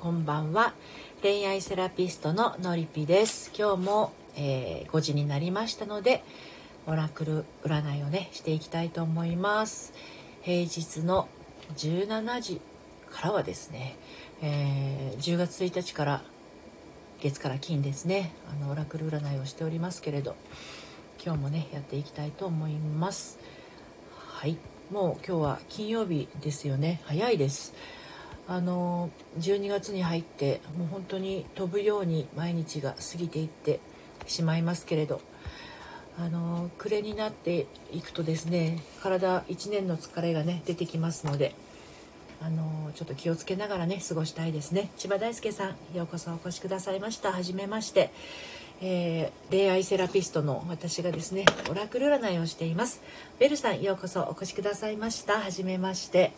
こんばんは。恋愛セラピストののりぴです。今日も、えー、5時になりましたのでオラクル占いをねしていきたいと思います。平日の17時からはですね、えー、10月1日から月から金ですね。あのオラクル占いをしておりますけれど今日もねやっていきたいと思います。はい。もう今日は金曜日ですよね。早いです。あの12月に入ってもう本当に飛ぶように毎日が過ぎていってしまいますけれどあの暮れになっていくとですね体1年の疲れがね出てきますのであのちょっと気をつけながらね過ごしたいですね。千葉大輔さんようこそお越しくださいました。はじめまして、えー、恋愛セラピストの私がですねオラクル占いをしています。ベルさんようこそお越しくださいました。はじめまして。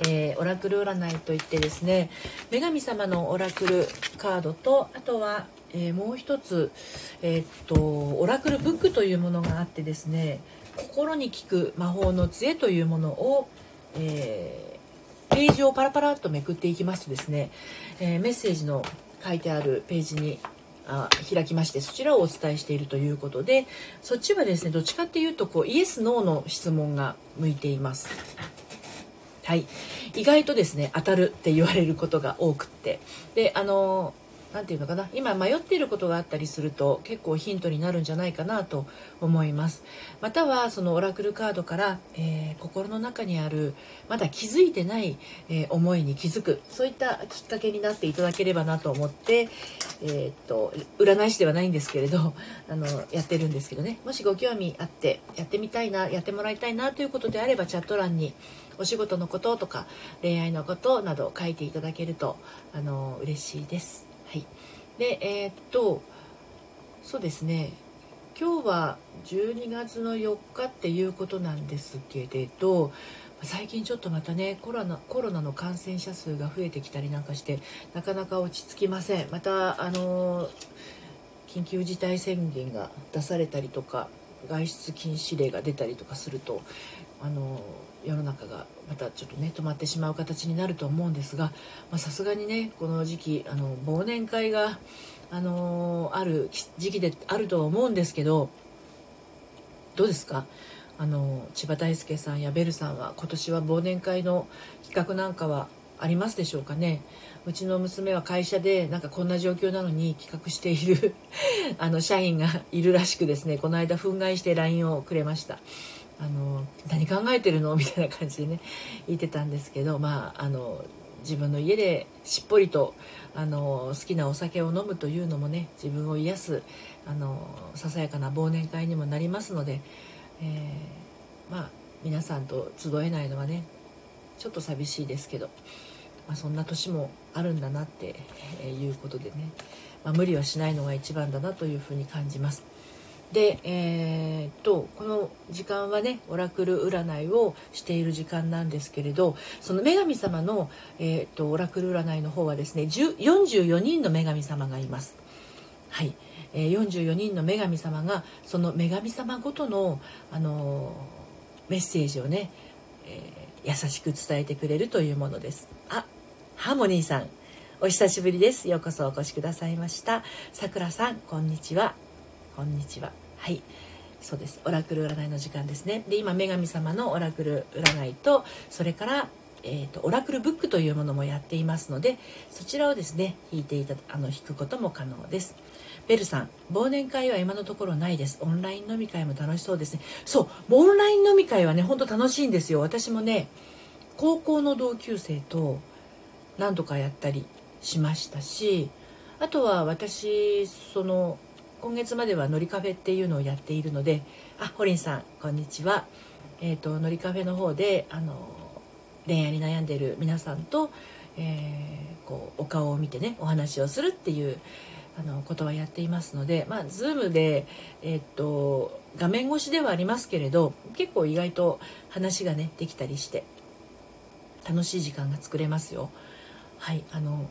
えー、オラクル占いといってですね女神様のオラクルカードとあとは、えー、もう一つ、えー、っとオラクルブックというものがあってですね心に効く魔法の杖というものを、えページをパラパラっとめくっていきますとですね、えメッセージの書いてあるページに開きましてそちらをお伝えしているということでそっちはですねどっちかっていうとこうイエス・ノーの質問が向いています。はい、意外とですね当たるって言われることが多くって。であの何て言うのかな。今迷っていることがあったりすると結構ヒントになるんじゃないかなと思います。またはそのオラクルカードから、えー、心の中にあるまだ気づいてない、えー、思いに気づく。そういったきっかけになっていただければなと思って、えー、っと占い師ではないんですけれどあのやってるんですけどね。もしご興味あってやってみたいなやってもらいたいなということであればチャット欄にお仕事のこととか恋愛のことなど書いていただけるとあの嬉しいです。はい、でえー、っとそうですね。今日は12月の4日っていうことなんですけれど最近ちょっとまたねコロナコロナの感染者数が増えてきたりなんかしてなかなか落ち着きません。またあの緊急事態宣言が出されたりとか外出禁止令が出たりとかするとあの世の中がまたちょっとね止まってしまう形になると思うんですがさすがにねこの時期あの忘年会があのある時期であるとは思うんですけどどうですか？あの千葉大輔さんやベルさんは今年は忘年会の企画なんかはありますでしょうかね？うちの娘は会社でなんかこんな状況なのに企画している あの社員がいるらしくですねこの間憤慨して LINE をくれました。あの何考えてるの？みたいな感じでね言ってたんですけどまああの自分の家でしっぽりとあの好きなお酒を飲むというのもね自分を癒すあのささやかな忘年会にもなりますので、えー、まあ皆さんと集えないのはねちょっと寂しいですけど、まあ、そんな年もあるんだなっていうことでね、まあ、無理はしないのが一番だなというふうに感じます。で、えー、っとこの時間はねオラクル占いをしている時間なんですけれどその女神様の、えー、っとオラクル占いの方はですね44人の女神様がいます。はい、えー、44人の女神様がその女神様ごとの、あのー、メッセージをね、え優しく伝えてくれるというものです。あハーモニーさんお久しぶりです。ようこそお越しくださいました。さくらさん、こんにちは。こんにちは。はい。そうです。オラクル占いの時間ですね。で今女神様のオラクル占いとそれからえーと、オラクルブックというものもやっていますのでそちらをですね引いていたあの引くことも可能です。ベルさん忘年会は今のところないです。オンライン飲み会も楽しそうですね。そうオンライン飲み会はねほんと楽しいんですよ。私もね高校の同級生と何度かやったりしましたしあとは私その今月まではのりカフェっていうのをやっているのであホリンさんこんにちは。え、ー、とのりカフェの方であの恋愛に悩んでいる皆さんと、えー、こうお顔を見てねお話をするっていうあのことはやっていますのでまあ Zoom でえっ、と画面越しではありますけれど結構意外と話がねできたりして楽しい時間が作れますよ。はいあの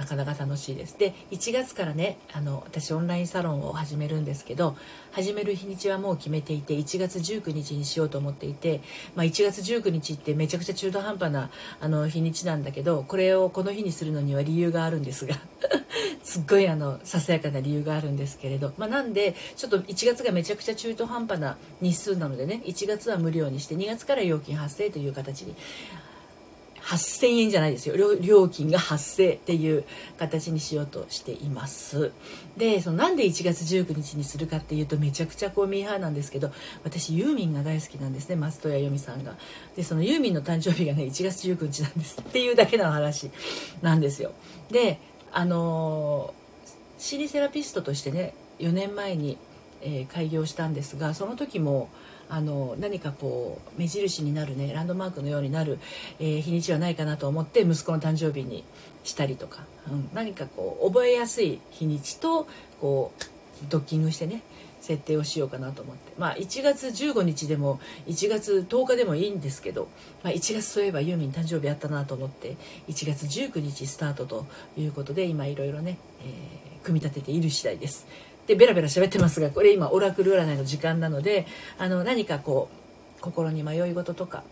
なかなか楽しいです。で1月からねあの私オンラインサロンを始めるんですけど始める日にちはもう決めていて1月19日にしようと思っていて、まあ、1月19日ってめちゃくちゃ中途半端なあの日にちなんだけどこれをこの日にするのには理由があるんですが すっごいあのささやかな理由があるんですけれど、まあ、なんでちょっと1月がめちゃくちゃ中途半端な日数なのでね1月は無料にして2月から料金発生という形に8000円じゃないですよ。料金が発生っていう形にしようとしています。でそのなんで1月19日にするかっていうとめちゃくちゃこうミーハーなんですけど私ユーミンが大好きなんですね松任谷由実さんが。でそのユーミンの誕生日がね1月19日なんですっていうだけの話なんですよ。であの心理セラピストとしてね4年前に、えー、開業したんですがその時もあの何かこう目印になるねランドマークのようになる、えー、日にちはないかなと思って息子の誕生日にしたりとか、うん、何かこう覚えやすい日にちとこうドッキングしてね設定をしようかなと思ってまあ1月15日でも1月10日でもいいんですけど、まあ、1月そういえばユーミン誕生日あったなと思って1月19日スタートということで今いろいろね、えー、組み立てている次第です。でベラベラ喋ってますがこれ今オラクル占いの時間なのであの何かこう心に迷い事とか、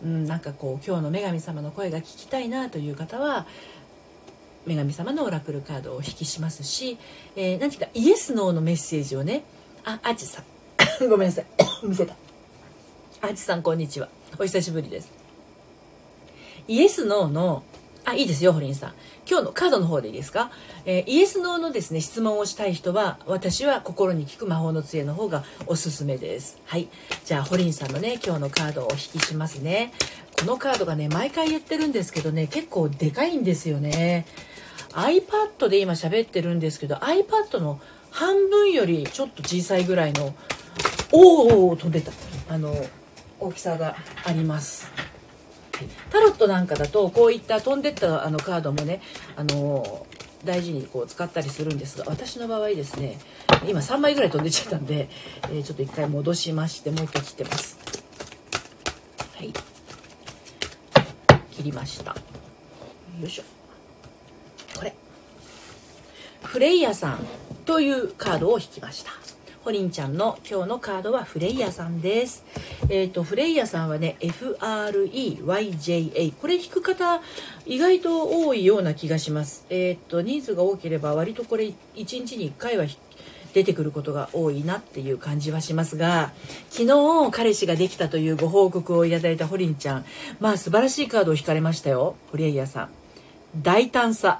うん、なんかこう今日の女神様の声が聞きたいなという方は女神様のオラクルカードをお引きしますし、えー、何かイエス・ノーのメッセージをねあアジさん。ごめんなさい。見せた。アジさんこんにちは。お久しぶりです。イエス・ノーのあ、いいですよ、ホリンさん。今日のカードの方でいいですか、えー、イエス・ノーのですね、質問をしたい人は、私は心に聞く魔法の杖の方がおすすめです。はい。じゃあ、ホリンさんのね、今日のカードをお引きしますね。このカードがね、毎回言ってるんですけどね、結構でかいんですよね。iPad で今喋ってるんですけど、iPad の半分よりちょっと小さいぐらいの、おお飛んでた。あの、大きさがあります。タロットなんかだとこういった飛んでったあのカードもねあの大事にこう使ったりするんですが私の場合ですね今3枚ぐらい飛んでっちゃったんで、えー、ちょっと1回戻しましてもう1回切ってます。はい。切りました。よいしょ。これ。フレイヤさんというカードを引きました。ホリンちゃんの今日のカードはフレイヤさんです。えっ、ー、と、フレイヤさんはね、FREYJA。これ引く方、意外と多いような気がします。えっ、ー、と、人数が多ければ割とこれ1日に1回は出てくることが多いなっていう感じはしますが昨日彼氏ができたというご報告をいただいたホリンちゃんまあ素晴らしいカードを引かれましたよフレイヤさん大胆さ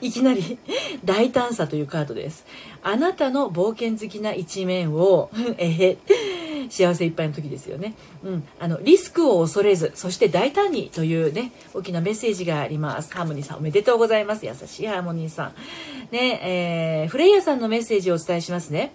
いきなり大胆さというカードです。あなたの冒険好きな一面を、えー、幸せいっぱいの時ですよね。うん。あの、リスクを恐れず、そして大胆にというね、大きなメッセージがあります。ハーモニーさんおめでとうございます。優しいハーモニーさん。ね、えー、フレイヤさんのメッセージをお伝えしますね。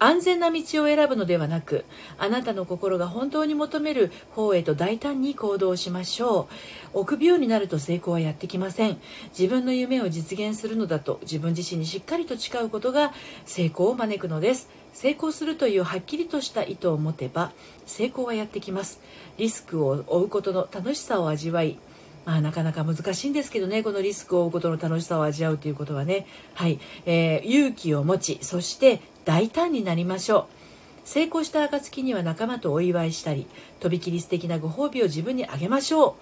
安全な道を選ぶのではなくあなたの心が本当に求める方へと大胆に行動しましょう。臆病になると成功はやってきません。自分の夢を実現するのだと自分自身にしっかりと誓うことが成功を招くのです。成功するというはっきりとした意図を持てば成功はやってきます。リスクを負うことの楽しさを味わいまあ、なかなか難しいんですけどね。このリスクを負うことの楽しさを味わうということはね、はい。えー、勇気を持ちそして大胆になりましょう成功した暁には仲間とお祝いしたりとびきり素敵なご褒美を自分にあげましょう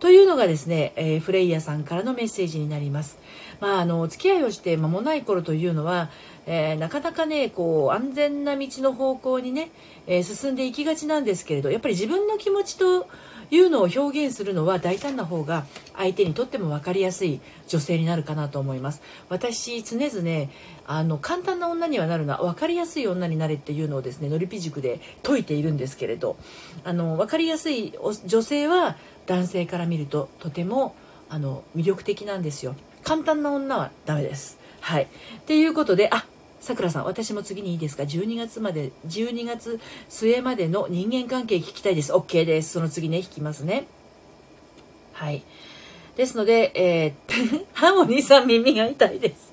というのがですね、えー、フレイヤさんからのメッセージになります。まあ、あの、お付き合いをして間もない頃というのは、えー、なかなかね、こう、安全な道の方向にね、えー、進んでいきがちなんですけれど、やっぱり自分の気持ちというのを表現するのは大胆な方が相手にとっても分かりやすい女性になるかなと思います。私常々あの簡単な女にはなるな分かりやすい女になれっていうのをですねのりぴ塾で説いているんですけれどあの分かりやすい女性は男性から見るととてもあの魅力的なんですよ。簡単な女はダメです。はい。っていうことであさくらさん、私も次にいいですか ?12 月まで、12月末までの人間関係聞きたいです。OK です。その次ね、引きますね。はい。ですので、えー、ハーモニーさん耳が痛いです。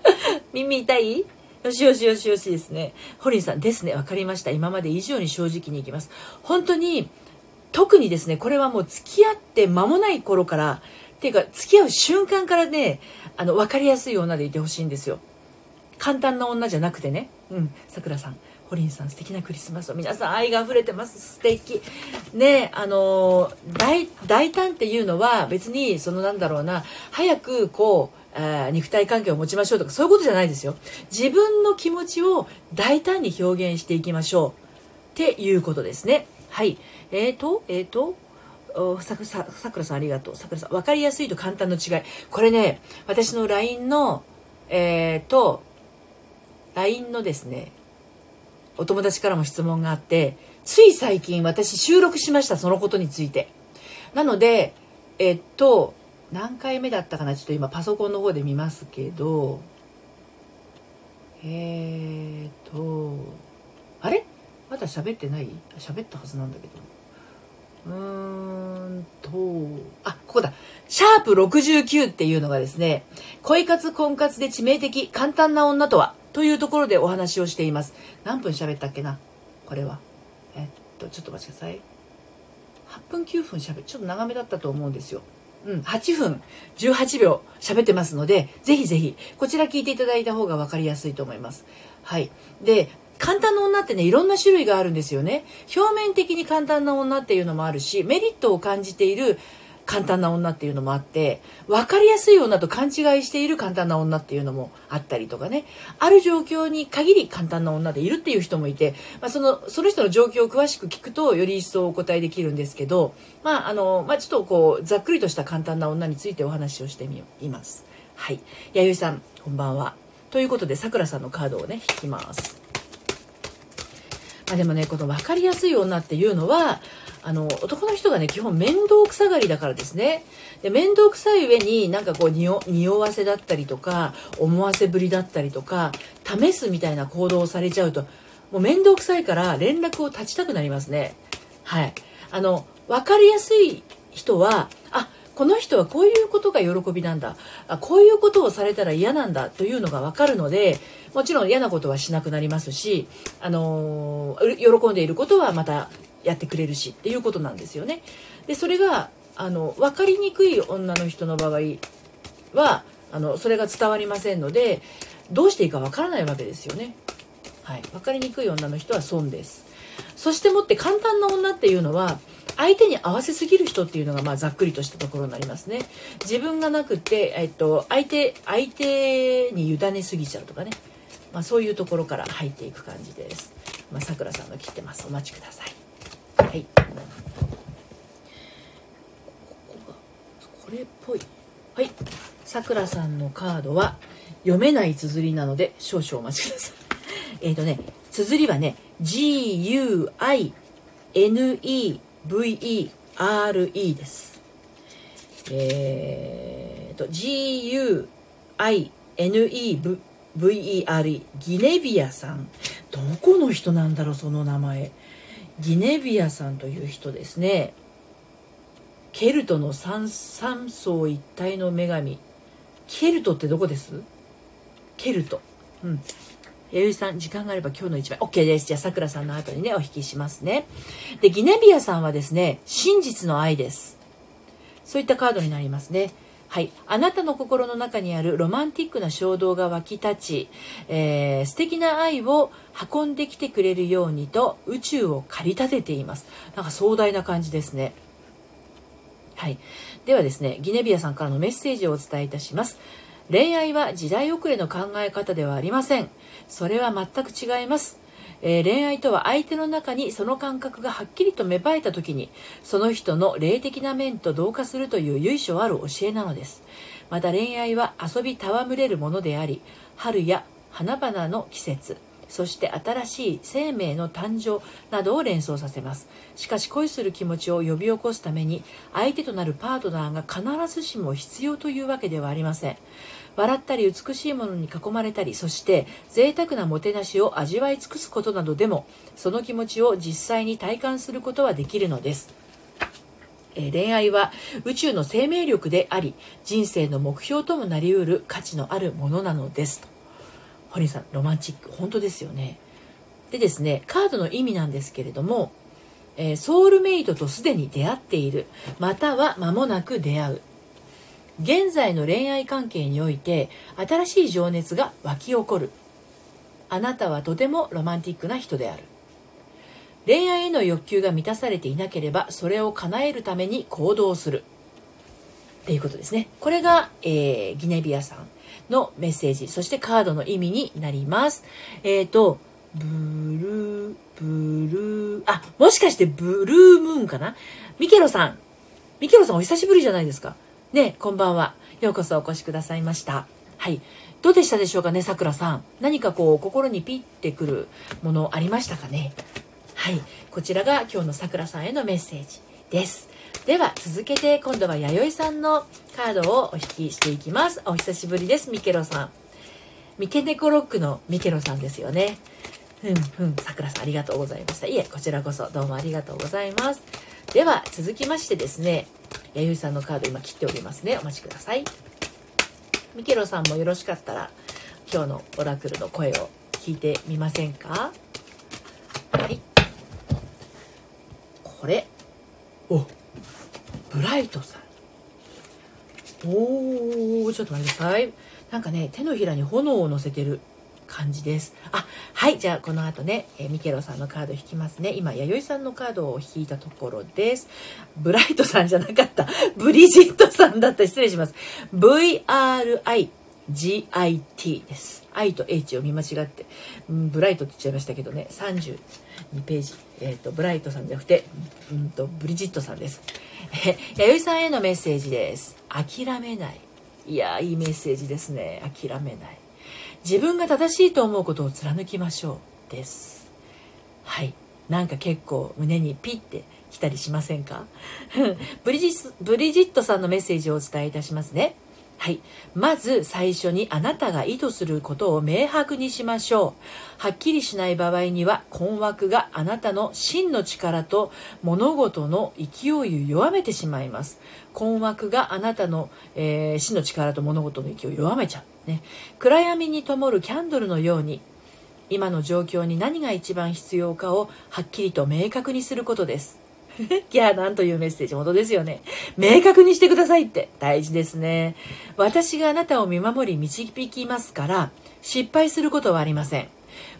耳痛い？よしよしよしよしですね。ホリンさんですね。わかりました。今まで以上に正直にいきます。本当に、特にですね、これはもう付き合って間もない頃からっていうか付き合う瞬間からねあの分かりやすい女でいてほしいんですよ簡単な女じゃなくてね。うん。さくらさん。ホリンさん素敵なクリスマスを。皆さん愛が溢れてます。素敵。ねあの大大胆っていうのは別にそのなんだろうな。早くこうあ肉体関係を持ちましょうとかそういうことじゃないですよ。自分の気持ちを大胆に表現していきましょう。っていうことですね。はい。えーとえーとさささくらさんありがとう。さくらさん分かりやすいと簡単の違い。これね私の LINE のえっ、ー、と LINE のですねお友達からも質問があってつい最近私収録しましたそのことについて。なのでえっと何回目だったかなちょっと今パソコンの方で見ますけどえー、っとあれ？まだ喋ってない？喋ったはずなんだけど。うーんとあここだ。シャープ69っていうのがですね恋活婚活で致命的簡単な女とは？というところでお話をしています。何分喋ったっけな？これは。えっと、ちょっと待ちください。8分9分喋ちょっと長めだったと思うんですよ。うん、8分18秒喋ってますので、ぜひぜひ、こちら聞いていただいた方が分かりやすいと思います。はい。で、簡単な女ってね、いろんな種類があるんですよね。表面的に簡単な女っていうのもあるし、メリットを感じている簡単な女っていうのもあって分かりやすい女と勘違いしている簡単な女っていうのもあったりとかねある状況に限り簡単な女でいるっていう人もいて、まあ、そのその人の状況を詳しく聞くとより一層お答えできるんですけど、まああのまあ、ちょっとこうざっくりとした簡単な女についてお話をしてみます。はい、弥生さんこんばんはということでさくらさんのカードをね引きます。まあ、でもねこの分かりやすい女っていうのはあの男の人がね基本面倒くさがりだからですね。で面倒くさい上になんかこう匂わせだったりとか思わせぶりだったりとか試すみたいな行動をされちゃうともう面倒くさいから連絡を断ちたくなりますね。はい。あの分かりやすい人はあこの人はこういうことが喜びなんだ。あこういうことをされたら嫌なんだというのが分かるのでもちろん嫌なことはしなくなりますし、あのー、喜んでいることはまたやってくれるしっていうことなんですよね。でそれがあの分かりにくい女の人の場合はあのそれが伝わりませんのでどうしていいか分からないわけですよね。はい、分かりにくい女の人は損です。そしてもって簡単な女っていうのは相手に合わせすぎる人っていうのがまあざっくりとしたところになりますね。自分がなくて、えっと、相手相手に委ねすぎちゃうとかね、まあ、そういうところから入っていく感じです。まあ、さくらさんが切ってます。お待ちください。はい。ここがこれっぽい。はい。さくらさんのカードは読めない綴りなので少々お待ちください。えっ、とね綴りはね GUINEVERE です。えっ、ー、と GUINEVERE ギネビアさん。どこの人なんだろうその名前。ギネビアさんという人ですね。ケルトの三三層一体の女神。ケルトってどこです？ケルト。うん。弥生さん時間があれば今日の一枚。OK です。じゃあさくらさんの後にねお引きしますね。でギネビアさんはですね真実の愛です。そういったカードになりますね。はい、あなたの心の中にあるロマンティックな衝動が湧き立ち、えー、素敵な愛を運んできてくれるようにと宇宙を駆り立てています。なんか壮大な感じですね。はい。ではですねギネビアさんからのメッセージをお伝えいたします。恋愛は時代遅れの考え方ではありません。それは全く違います。えー、恋愛とは相手の中にその感覚がはっきりと芽生えた時にその人の霊的な面と同化するという由緒ある教えなのです。また恋愛は遊び戯れるものであり春や花々の季節そして新しい生命の誕生などを連想させます。しかし恋する気持ちを呼び起こすために相手となるパートナーが必ずしも必要というわけではありません。笑ったり美しいものに囲まれたりそして贅沢なもてなしを味わい尽くすことなどでもその気持ちを実際に体感することはできるのです。え恋愛は宇宙の生命力であり人生の目標ともなりうる価値のあるものなのです。と堀さんロマンチック本当ですよね。でですねカードの意味なんですけれども、えソウルメイトとすでに出会っているまたは間もなく出会う。現在の恋愛関係において新しい情熱が湧き起こる。あなたはとてもロマンティックな人である。恋愛への欲求が満たされていなければそれを叶えるために行動する。っていうことですね。これが、えー、ギネビアさんのメッセージ。そしてカードの意味になります。えっ、ー、とブルーブルーあもしかしてブルームーンかな？ミケロさん。ミケロさんお久しぶりじゃないですか。ねこんばんは。ようこそお越しくださいました。はい。どうでしたでしょうかねさくらさん。何かこう心にピッてくるものありましたかね？はい。こちらが今日のさくらさんへのメッセージです。では続けて今度は弥生さんのカードをお引きしていきます。お久しぶりですミケロさん。ミケネコロックのミケロさんですよね。ふんふん。さくらさんありがとうございました。いえこちらこそどうもありがとうございます。では続きましてですね。弥生さんのカード今切っておりますね。お待ちください。ミケロさんもよろしかったら今日のオラクルの声を聞いてみませんか？はい。これ。おブライトさん。おーちょっと待ってください。なんかね手のひらに炎を乗せてる。感じですあはいじゃあこの後ね、えー、ミケロさんのカード引きますね今弥生さんのカードを引いたところですブライトさんじゃなかった ブリジットさんだった失礼します VRI GIT です。I と H を見間違って、うん、ブライトって言っちゃいましたけどね、32ページ。えっ、ー、と、ブライトさんじゃなくて、うんと、ブリジットさんです。弥生さんへのメッセージです。諦めない。いやいいメッセージですね。諦めない。自分が正しいと思うことを貫きましょう。です。はい。なんか結構胸にピッて来たりしませんか？ブリジブリジットさんのメッセージをお伝えいたしますね。はい。まず最初にあなたが意図することを明白にしましょう。はっきりしない場合には困惑があなたの真の力と物事の勢いを弱めてしまいます。困惑があなたの、えー、真の力と物事の勢いを弱めちゃう。ね。暗闇に灯るキャンドルのように今の状況に何が一番必要かをはっきりと明確にすることです。いや、なんというメッセージ、本当ですよね。明確にしてくださいって大事ですね。私があなたを見守り導きますから、失敗することはありません。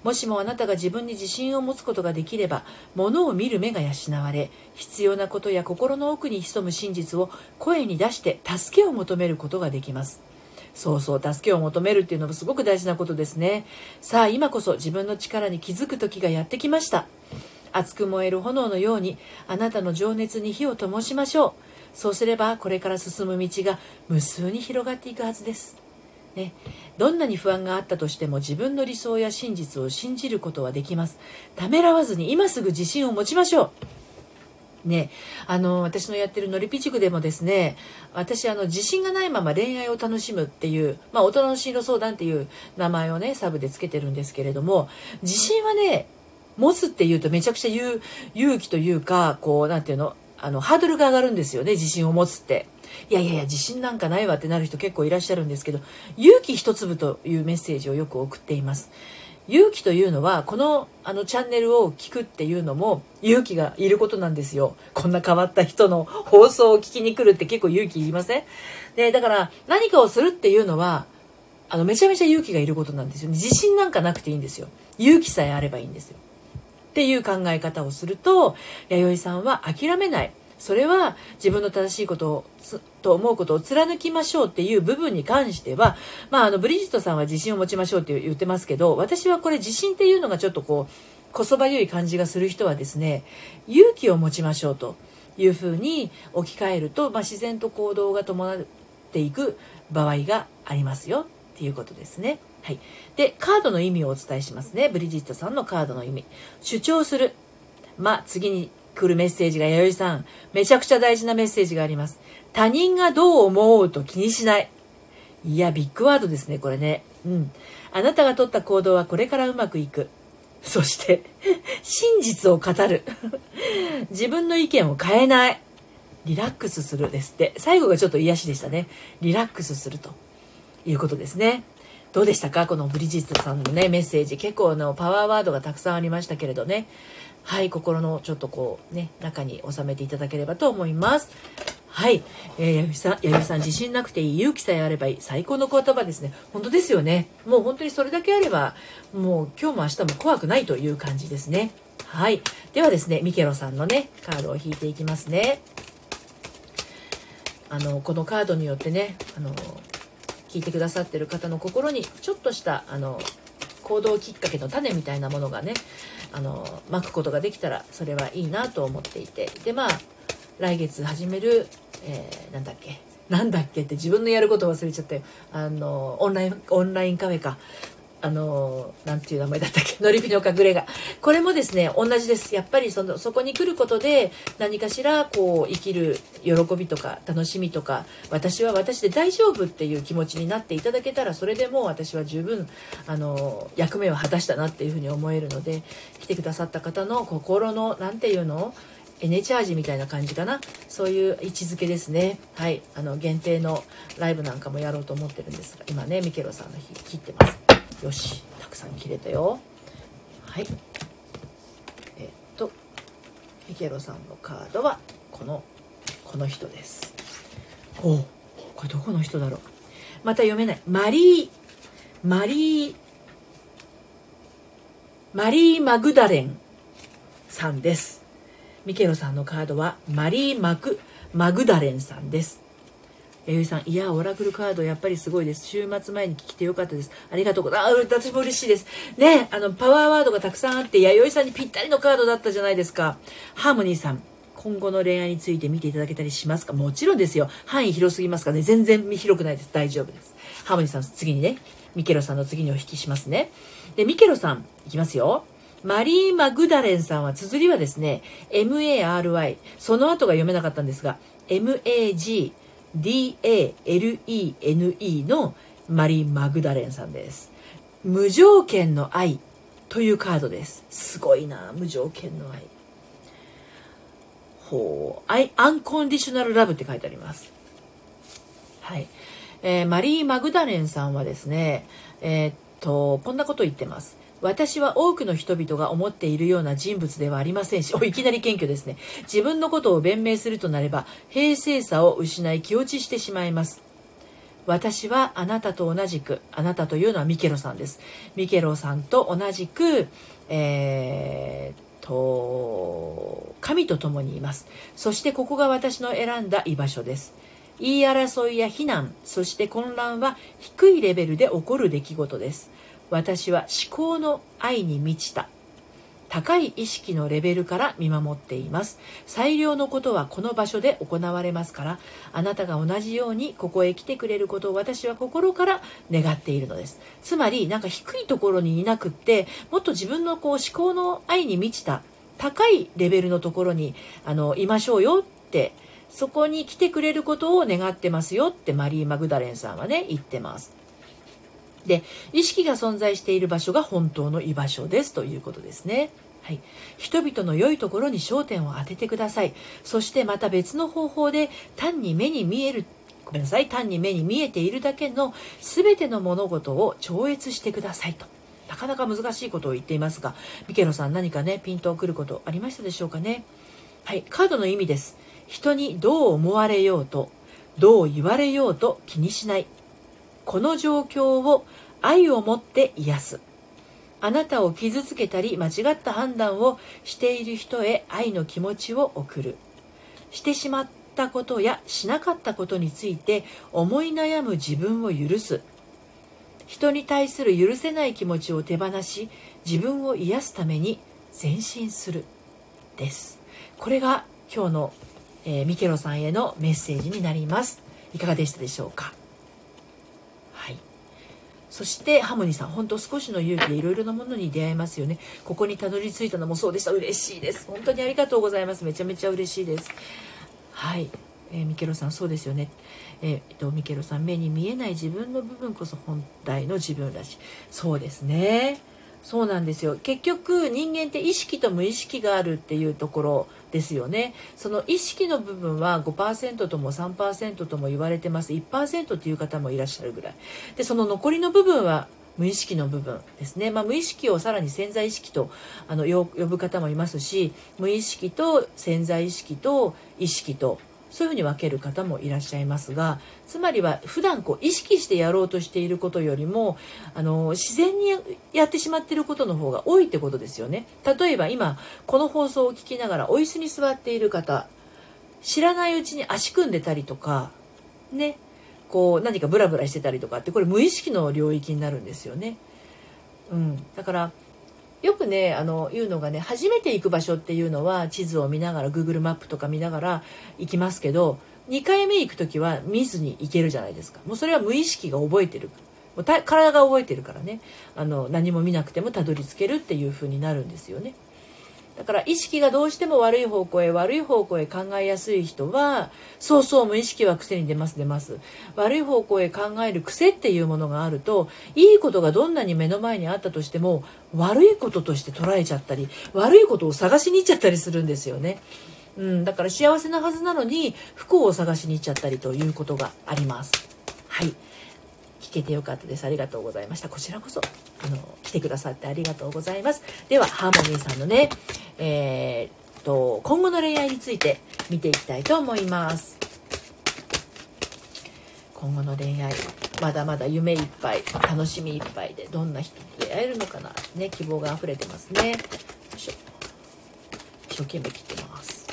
もしもあなたが自分に自信を持つことができれば、物を見る目が養われ、必要なことや心の奥に潜む真実を声に出して助けを求めることができます。そうそう、助けを求めるっていうのもすごく大事なことですね。さあ、今こそ自分の力に気づく時がやってきました。熱く燃える炎のようにあなたの情熱に火を灯しましょう。そうすればこれから進む道が無数に広がっていくはずです、ね、どんなに不安があったとしても自分の理想や真実を信じることはできます。ためらわずに今すぐ自信を持ちましょう。ね、あの私のやってるのりピチクでもですね私あの自信がないまま恋愛を楽しむっていう、まあ、大人の進路相談っていう名前をねサブでつけてるんですけれども自信はね持つっていうとめちゃくちゃ勇勇気というかこう何ていうのあのハードルが上がるんですよね自信を持つって。いやいやいや自信なんかないわってなる人結構いらっしゃるんですけど勇気一粒というメッセージをよく送っています。勇気というのはこのあのチャンネルを聞くっていうのも勇気がいることなんですよ。こんな変わった人の放送を聞きに来るって結構勇気いりません？でだから何かをするっていうのはあのめちゃめちゃ勇気がいることなんですよ自信なんかなくていいんですよ。勇気さえあればいいんですよ。っていう考え方をすると弥生さんは諦めない。それは自分の正しいことをと思うことを貫きましょうっていう部分に関しては、まあ、あのブリジットさんは自信を持ちましょうって言ってますけど私はこれ自信っていうのがちょっとこうこそばゆい感じがする人はですね勇気を持ちましょうというふうに置き換えると、まあ、自然と行動が伴っていく場合がありますよっていうことですね。はい。で、カードの意味をお伝えしますね。ブリジットさんのカードの意味。主張する。まあ、次に来るメッセージが、弥生さん、めちゃくちゃ大事なメッセージがあります。他人がどう思うと気にしない。いや、ビッグワードですね、これね。うん。あなたが取った行動はこれからうまくいく。そして、真実を語る。自分の意見を変えない。リラックスするですって。最後がちょっと癒しでしたね。リラックスするということですね。どうでしたか？このブリジットさんのね、メッセージ。結構のパワーワードがたくさんありましたけれどね。はい、心のちょっとこうね、中に収めていただければと思います。はい。えー、やゆさん、やゆさん、自信なくていい、勇気さえあればいい、最高の言葉ですね。本当ですよね。もう本当にそれだけあれば、もう今日も明日も怖くないという感じですね。はい。ではですね、ミケロさんのね、カードを引いていきますね。あの、このカードによってね、あの、聞いてくださってる方の心に、ちょっとした、あの、行動きっかけの種みたいなものがね、あの、まくことができたら、それはいいなと思っていて。で、まあ、来月始める、えー、なんだっけ？なんだっけって自分のやること忘れちゃったよ。あのオンラインオンラインカフェか。あのなんていう名前だったっけ？のりぴの隠れ家これもですね同じです。やっぱりそのそこに来ることで何かしらこう生きる喜びとか楽しみとか私は私で大丈夫っていう気持ちになっていただけたらそれでもう私は十分あの役目を果たしたなっていうふうに思えるので来てくださった方の心の何ていうの？エネチャージみたいな感じかな。そういう位置づけですね。はい。あの限定のライブなんかもやろうと思ってるんですが今ねミケロさんの日切ってます。よし。たくさん切れたよ。はい。えっとミケロさんのカードはこのこの人です。おこれどこの人だろう。また読めない。マリーマリーマリー・マグダレンさんです。ミケロさんのカードはマリー・マクマグダレンさんです。弥生さん、いや、オラクルカードやっぱりすごいです。週末前に聞きてよかったです。ありがとうございます。私も嬉しいです。ね、あの、パワーワードがたくさんあって、弥生さんにぴったりのカードだったじゃないですか。ハーモニーさん、今後の恋愛について見ていただけたりしますか？もちろんですよ。範囲広すぎますかね。全然広くないです。大丈夫です。ハーモニーさん、次にね、ミケロさんの次にお引きしますね。で、ミケロさん、いきますよ。マリー・マグダレンさんは、綴りはですね、MARY、その後が読めなかったんですが、MAGDALENE のマリー・マグダレンさんです。無条件の愛というカードです。すごいな、無条件の愛。ほう、アイ、アンコンディショナルラブって書いてあります。はい。えー、マリー・マグダレンさんはですね、えー、っと、こんなこと言ってます。私は多くの人々が思っているような人物ではありませんし、いきなり謙虚ですね。自分のことを弁明するとなれば、平静さを失い気落ちしてしまいます。私はあなたと同じく、あなたというのはミケロさんです。ミケロさんと同じく、えー、と、神と共にいます。そしてここが私の選んだ居場所です。言い争いや非難、そして混乱は低いレベルで起こる出来事です。私は思考の愛に満ちた。高い意識のレベルから見守っています。最良のことはこの場所で行われますからあなたが同じようにここへ来てくれることを私は心から願っているのです。つまりなんか低いところにいなくってもっと自分のこう思考の愛に満ちた高いレベルのところにあのいましょうよってそこに来てくれることを願ってますよってマリー・マグダレンさんはね言ってます。で、意識が存在している場所が本当の居場所ですということですね。はい、人々の良いところに焦点を当ててください。そしてまた別の方法で単に目に見えるごめんなさい。単に目に見えているだけの全ての物事を超越してくださいと。なかなか難しいことを言っていますがミケロさん何かねピントをくることありましたでしょうかね。はい。カードの意味です。人にどう思われようとどう言われようと気にしない。この状況を愛を持って癒す。あなたを傷つけたり間違った判断をしている人へ愛の気持ちを送る。してしまったことやしなかったことについて思い悩む自分を許す。人に対する許せない気持ちを手放し自分を癒すために前進する。です。これが今日の、えー、ミケロさんへのメッセージになります。いかがでしたでしょうか？そしてハモニーさん本当少しの勇気でいろいろなものに出会えますよね。ここにたどり着いたのもそうでした。嬉しいです。本当にありがとうございます。めちゃめちゃ嬉しいです。はい、えー、ミケロさんそうですよね。えー、とミケロさん目に見えない自分の部分こそ本来の自分らしい。そうですね。そうなんですよ。結局人間って意識と無意識があるっていうところですよね。その意識の部分は5%とも3%とも言われてます。1%っていう方もいらっしゃるぐらい。でその残りの部分は無意識の部分ですね、まあ、無意識をさらに潜在意識とあの呼ぶ方もいますし無意識と潜在意識と意識とそういうふうに分ける方もいらっしゃいますがつまりは普段こう意識してやろうとしていることよりもあの自然にやってしまっていることの方が多いってことですよね例えば今この放送を聞きながらお椅子に座っている方知らないうちに足組んでたりとかねこう何かブラブラしてたりとかってこれ無意識の領域になるんですよね。うん、だからよくねあの言うのがね初めて行く場所っていうのは地図を見ながら Google マップとか見ながら行きますけど2回目行く時は見ずに行けるじゃないですか。もうそれは無意識が覚えてる。もう体が覚えてるからね。あの何も見なくてもたどり着けるっていう風になるんですよね。だから意識がどうしても悪い方向へ悪い方向へ考えやすい人はそうそう無意識は癖に出ます出ます悪い方向へ考える癖っていうものがあるといいことがどんなに目の前にあったとしても悪いこととして捉えちゃったり悪いことを探しに行っちゃったりするんですよね。うん、だから幸せなはずなのに不幸を探しに行っちゃったりということがあります。はい。聞けてよかったです。ありがとうございました。こちらこそ、あの、来てくださってありがとうございます。では、ハーモニーさんのね、えー、っと、今後の恋愛について見ていきたいと思います。今後の恋愛、まだまだ夢いっぱい、楽しみいっぱいで、どんな人と出会えるのかな、ね、希望が溢れてますね。一生懸命切ってます。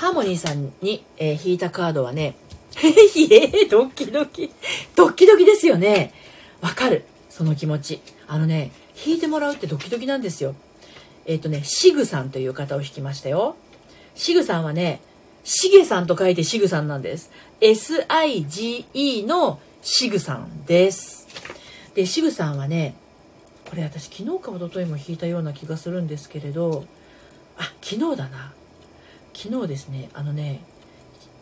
ハーモニーさんに、えー、引いたカードはね、ひえドキドキ。ドキドキですよね。わかる。その気持ち。あのね、引いてもらうってドキドキなんですよ。えっ、ー、とね、シグさんという方を引きましたよ。シグさんはね、シゲさんと書いてシグさんなんです。SIGE のシグさんです。で、シグさんはね、これ私昨日か一昨日も引いたような気がするんですけれど、あ、昨日だな。昨日ですねあのね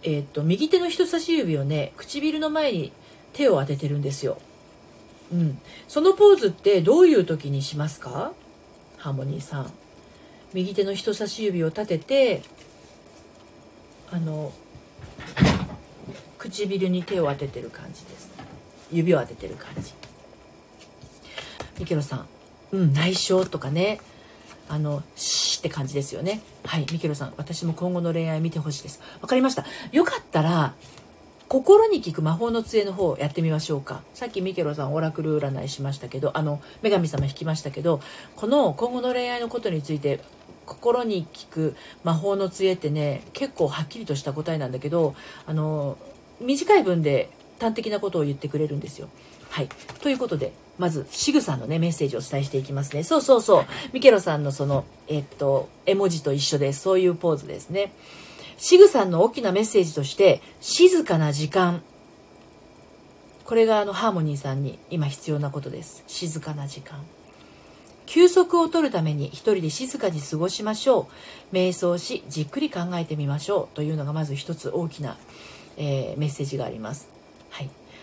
えー、っと右手の人差し指をね唇の前に手を当ててるんですよ、うん、そのポーズってどういう時にしますか？ハーモニーさん。右手の人差し指を立ててあの唇に手を当ててる感じです。指を当ててる感じ。ミケロさん。うん内緒とかね。あの、しって感じですよね。はい、ミケロさん、私も今後の恋愛見てほしいです。わかりました。よかったら、心に効く魔法の杖の方やってみましょうか。さっきミケロさんオラクル占いしましたけど、あの、女神様引きましたけど、この今後の恋愛のことについて、心に効く魔法の杖ってね、結構はっきりとした答えなんだけど、あの、短い文で端的なことを言ってくれるんですよ。はい。ということで、まず、シグさんのね、メッセージをお伝えしていきますね。そうそうそう。ミケロさんのその、えっと、絵文字と一緒で、そういうポーズですね。シグさんの大きなメッセージとして、静かな時間。これがあの、ハーモニーさんに今必要なことです。静かな時間。休息を取るために一人で静かに過ごしましょう。瞑想し、じっくり考えてみましょう。というのがまず一つ大きな、えー、メッセージがあります。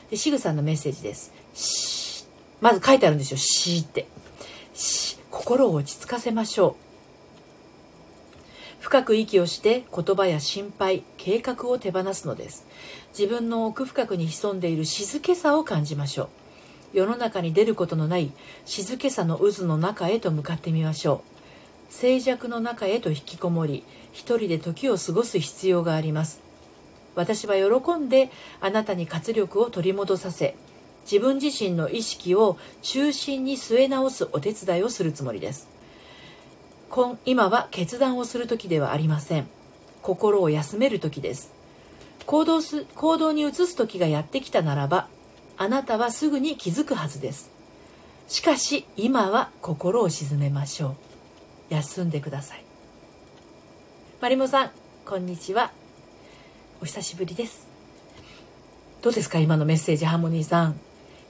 で、シグさんのメッセージです。まず書いてあるんですよ。しーって。心を落ち着かせましょう。深く息をして言葉や心配、計画を手放すのです。自分の奥深くに潜んでいる静けさを感じましょう。世の中に出ることのない静けさの渦の中へと向かってみましょう。静寂の中へと引きこもり、一人で時を過ごす必要があります。私は喜んであなたに活力を取り戻させ自分自身の意識を中心に据え直すお手伝いをするつもりです。今は決断をする時ではありません。心を休める時です。行動す行動に移す時がやってきたならばあなたはすぐに気づくはずです。しかし今は心を鎮めましょう。休んでください。マリモさんこんにちは。お久しぶりです。どうですか今のメッセージハーモニーさん。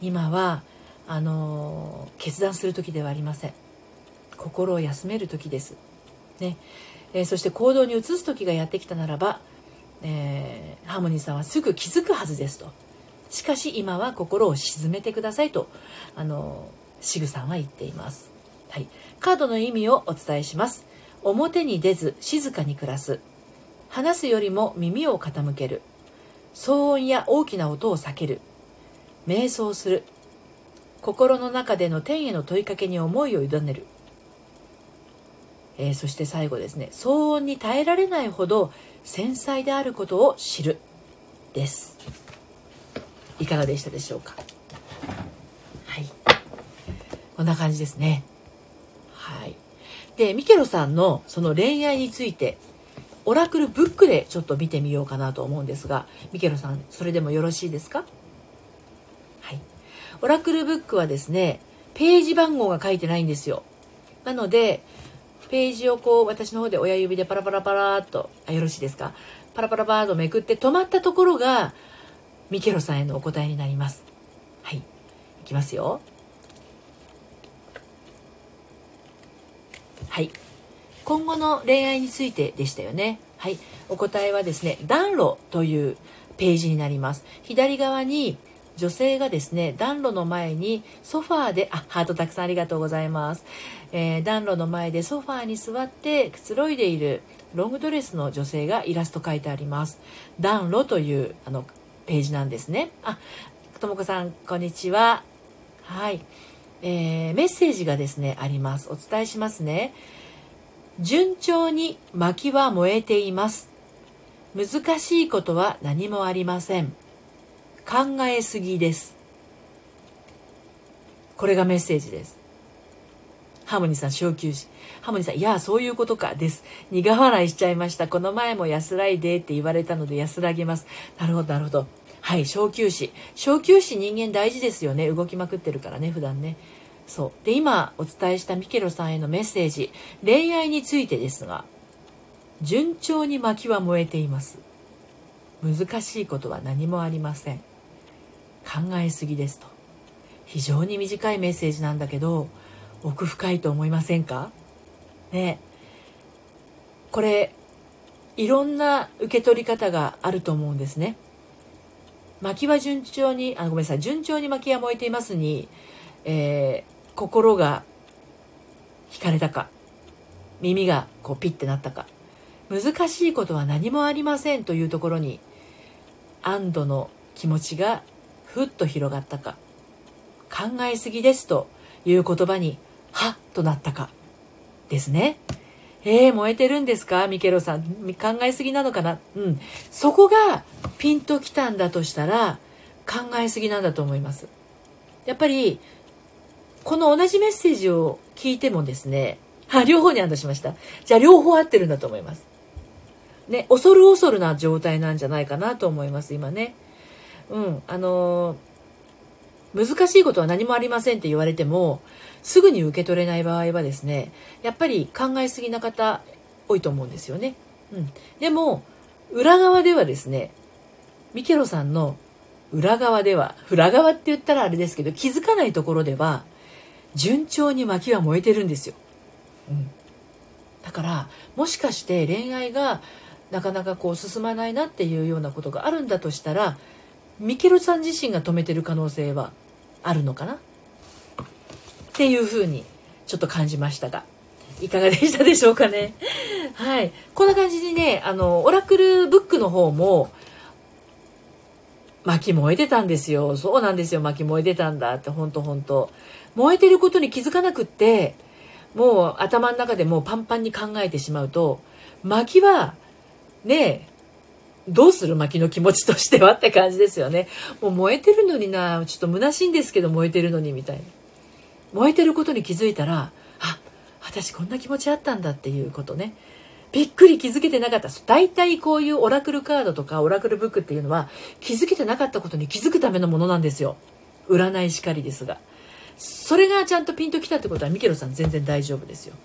今はあの決断する時ではありません。心を休める時です。ね。えー、そして行動に移す時がやってきたならば、えー、ハーモニーさんはすぐ気づくはずですと。しかし今は心を鎮めてくださいとあのシグさんは言っています、はい、カードの意味をお伝えします。表に出ず静かに暮らす。話すよりも耳を傾ける。騒音や大きな音を避ける。瞑想する。心の中での天への問いかけに思いを委ねる、えー、そして最後ですね。騒音に耐えられないほど繊細であることを知るです。いかがでしたでしょうか？はい。こんな感じですね。はい。でミケロさんのその恋愛についてオラクルブックでちょっと見てみようかなと思うんですがミケロさんそれでもよろしいですか？はい。オラクルブックはですねページ番号が書いてないんですよ。なのでページをこう私の方で親指でパラパラパラっとあよろしいですか？パラパラパラとめくって止まったところがミケロさんへのお答えになります。はい。いきますよ。はい。今後の恋愛についてでしたよね。はい。お答えはですね暖炉というページになります。左側に女性がですね暖炉の前にソファーであハートたくさんありがとうございます、えー、暖炉の前でソファーに座ってくつろいでいるロングドレスの女性がイラスト描いてあります。暖炉というあのページなんですね。あともこさんこんにちは。はい、えー、メッセージがですねあります。お伝えしますね。順調に薪は燃えています。難しいことは何もありません。考えすぎです。これがメッセージです。ハーモニさん小休止。ハーモニさんいやそういうことかです。苦笑いしちゃいました。この前も安らいでって言われたので安らげます。なるほどなるほど。はい小休止。小休止人間大事ですよね。動きまくってるからね普段ね。そう。で今お伝えしたミケロさんへのメッセージ恋愛についてですが順調に薪は燃えています。難しいことは何もありません。考えすぎですと。非常に短いメッセージなんだけど奥深いと思いませんか？ね。これいろんな受け取り方があると思うんですね。薪は順調にあごめんなさい。順調に薪は燃えていますに、えー、心が惹かれたか耳がこうピッてなったか難しいことは何もありませんというところに安堵の気持ちがふっと広がったか考えすぎですという言葉にはっとなったかですね。えー、燃えてるんですか？ミケロさん。考えすぎなのかな？うん。そこがピンときたんだとしたら考えすぎなんだと思います。やっぱり、この同じメッセージを聞いてもですね、あ、両方に安堵しました。じゃあ両方合ってるんだと思います。ね、恐る恐るな状態なんじゃないかなと思います、今ね。うん、あのー、難しいことは何もありませんって言われても、すぐに受け取れない場合はですね、やっぱり考えすぎな方多いと思うんですよね。うん。でも、裏側ではですね、ミケロさんの裏側では、裏側って言ったらあれですけど、気づかないところでは、順調に薪は燃えてるんですよ。うん。だから、もしかして恋愛がなかなかこう進まないなっていうようなことがあるんだとしたら、ミケロさん自身が止めてる可能性はあるのかな？っていうふうにちょっと感じましたがいかがでしたでしょうかね？はい。こんな感じにねあのオラクルブックの方も巻き燃えてたんですよ。そうなんですよ。巻き燃えてたんだってほんとほんと。燃えてることに気づかなくってもう頭の中でもうパンパンに考えてしまうと薪はねどうする薪の気持ちとしてはって感じですよね。もう燃えてるのにな、ちょっと虚しいんですけど燃えてるのにみたいな。燃えてることに気づいたら、あ、私こんな気持ちあったんだっていうことね。びっくり気づけてなかった。大体こういうオラクルカードとかオラクルブックっていうのは気づけてなかったことに気づくためのものなんですよ。占いしかりですが。それがちゃんとピンときたってことはミケロさん全然大丈夫ですよ。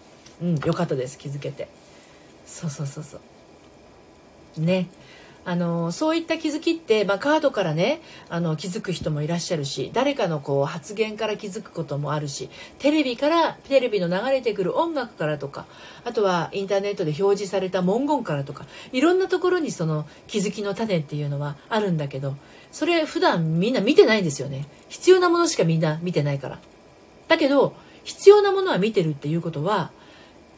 うん、よかったです。気づけて。そうそうそうそう。ね。あのそういった気づきって、まあ、カードからねあの気づく人もいらっしゃるし誰かのこう発言から気づくこともあるしテレビからテレビの流れてくる音楽からとかあとはインターネットで表示された文言からとかいろんなところにその気づきの種っていうのはあるんだけどそれ普段みんな見てないんですよね必要なものしかみんな見てないからだけど必要なものは見てるっていうことは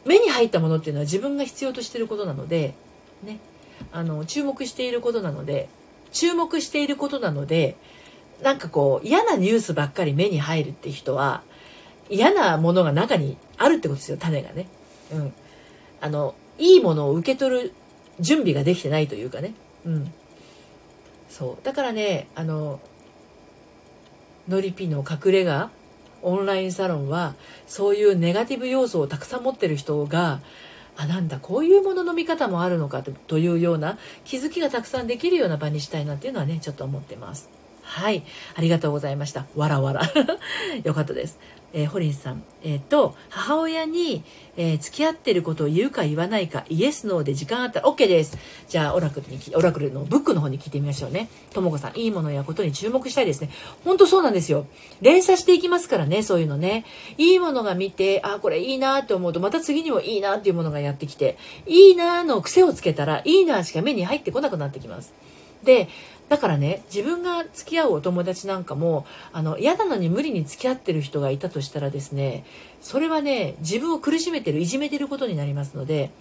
目に入ったものっていうのは自分が必要としてることなのでねあの注目していることなので注目していることなのでなんかこう嫌なニュースばっかり目に入るって人は嫌なものが中にあるってことですよ種がね。うん。あのいいものを受け取る準備ができてないというかね。うん。そうだからねあのノリピの隠れ家オンラインサロンはそういうネガティブ要素をたくさん持ってる人があなんだこういうものの見方もあるのかというような気づきがたくさんできるような場にしたいなっていうのはねちょっと思ってます。はい。ありがとうございました。わらわら。よかったです。えー、ホリンさん。えっ、ー、と、母親に、えー、付き合ってることを言うか言わないか、イエス、ノーで時間あったら OK です。じゃあ、オラクルに、オラクルのブックの方に聞いてみましょうね。ともこさん、いいものやことに注目したいですね。ほんとそうなんですよ。連鎖していきますからね、そういうのね。いいものが見て、あ、これいいなって思うと、また次にもいいなっていうものがやってきて、いいなの癖をつけたら、いいなしか目に入ってこなくなってきます。で、だからね自分が付き合うお友達なんかもあの嫌なのに無理に付き合ってる人がいたとしたらですねそれはね自分を苦しめてるいじめてることになりますので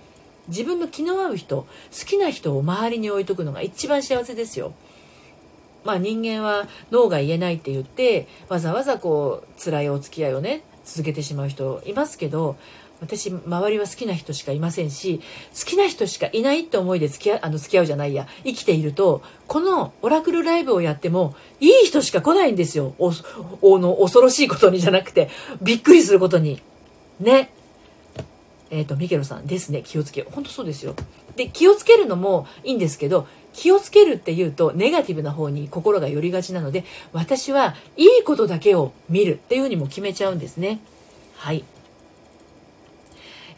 自分の気の合う人好きな人を周りに置いとくのが一番幸せですよ。まあ人間は脳が言えないって言ってわざわざこう辛いお付き合いをね続けてしまう人いますけど私周りは好きな人しかいませんし好きな人しかいないって思いで付き合あの付き合うじゃないや。生きているとこのオラクルライブをやってもいい人しか来ないんですよ。おおの恐ろしいことにじゃなくて。びっくりすることに。ね。えっ、ー、とミケロさんですね。気をつけよう。本当そうですよ。で気をつけるのもいいんですけど気をつけるっていうとネガティブな方に心が寄りがちなので私はいいことだけを見るっていうふうにも決めちゃうんですね。はい。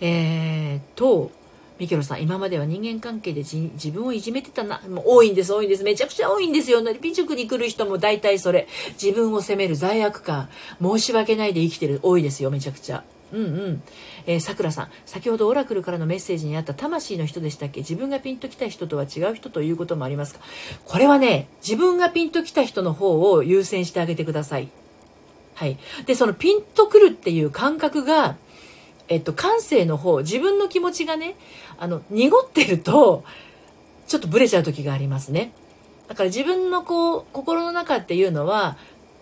えー、と、ミケロさん、今までは人間関係で自分をいじめてたな。もう多いんです、多いんです。めちゃくちゃ多いんですよ。美塾に来る人も大体それ。自分を責める罪悪感。申し訳ないで生きてる。多いですよ、めちゃくちゃ。うんうん。えー、さくらさん、先ほどオラクルからのメッセージにあった魂の人でしたっけ？自分がピンときた人とは違う人ということもありますか？これはね、自分がピンときた人の方を優先してあげてください。はい。で、そのピンとくるっていう感覚が、えっと、感性の方、自分の気持ちがね、あの、濁ってると、ちょっとブレちゃう時がありますね。だから自分のこう、心の中っていうのは、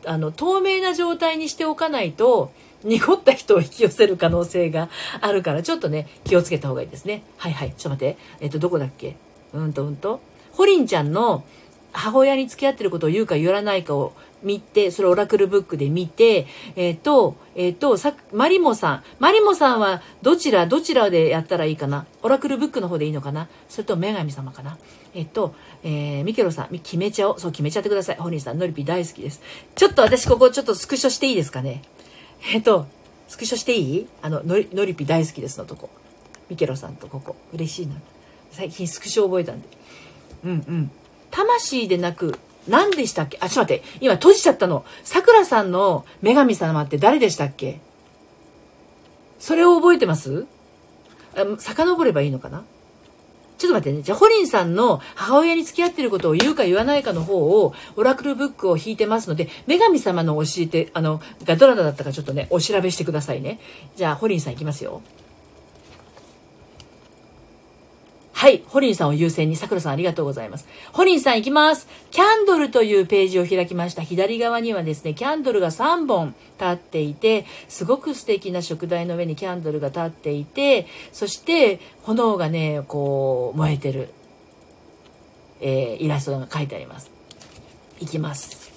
あの、透明な状態にしておかないと、濁った人を引き寄せる可能性があるから、ちょっとね、気をつけた方がいいですね。はいはい。ちょっと待って。えっと、どこだっけ？うんとうんと。ホリンちゃんの母親に付き合ってることを言うか言わないかを見て、それオラクルブックで見て、えっ、ー、と、えっ、ー、と、さ、マリモさん。マリモさんはどちら、どちらでやったらいいかな？オラクルブックの方でいいのかな？それと女神様かな？えっ、ー、と、えー、ミケロさん、決めちゃおう。そう、決めちゃってください。ホニーさん、ノリピ大好きです。ちょっと私ここちょっとスクショしていいですかね？えっ、と、スクショしていい？あの、ノリノリピ大好きですのとこ。ミケロさんとここ。嬉しいな。最近スクショ覚えたんで。うんうん。魂でなく何でしたっけ？あ、ちょっと待って。今閉じちゃったの。さくらさんの女神様って誰でしたっけ？それを覚えてます？あ遡ればいいのかな？ちょっと待ってね。じゃあ、ホリンさんの母親に付き合ってることを言うか言わないかの方を、オラクルブックを引いてますので、女神様の教えて、あの、がどなただったかちょっとね、お調べしてくださいね。じゃあ、ホリンさんいきますよ。はい。ホリンさんを優先に、桜さんありがとうございます。ホリンさん行きます。キャンドルというページを開きました。左側にはですね、キャンドルが3本立っていて、すごく素敵な食台の上にキャンドルが立っていて、そして炎がね、こう、燃えてる、えー、イラストが書いてあります。いきます。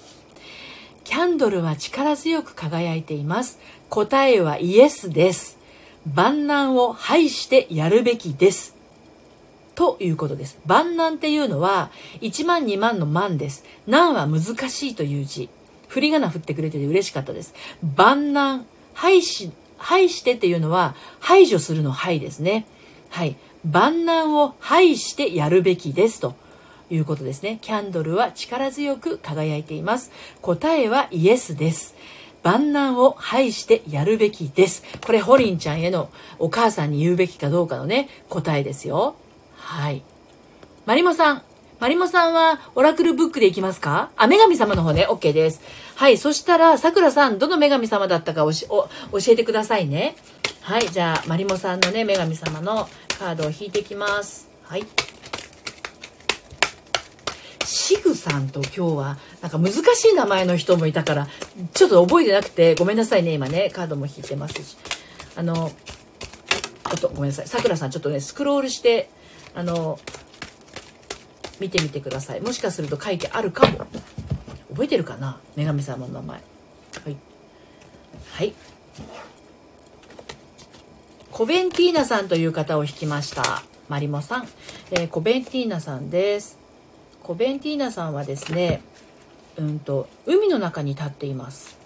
キャンドルは力強く輝いています。答えはイエスです。万難を排してやるべきです。ということです。万難っていうのは、1万2万の万です。難は難しいという字。振り仮名振ってくれてて嬉しかったです。万難、廃し、廃してっていうのは、排除するの廃ですね。はい。万難を排してやるべきですと。いうことですね。キャンドルは力強く輝いています。答えはイエスです。万難を排してやるべきです。これ、ホリンちゃんへのお母さんに言うべきかどうかのね、答えですよ。はい。マリモさん。マリモさんは、オラクルブックでいきますか？あ、女神様の方ね。OK です。はい。そしたら、さくらさん、どの女神様だったかおしお教えてくださいね。はい。じゃあ、マリモさんのね、女神様のカードを引いていきます。はい。シグさんと今日はなんか難しい名前の人もいたからちょっと覚えてなくてごめんなさいね今ねカードも引いてますしあのちょっとごめんなさいさくらさんちょっとねスクロールしてあの見てみてください。もしかすると書いてあるかも。覚えてるかな？女神様の名前。はい。はい。コベンティーナさんという方を引きました。マリモさん、えー、コベンティーナさんです。コベンティーナさんはですねうんと海の中に立っています。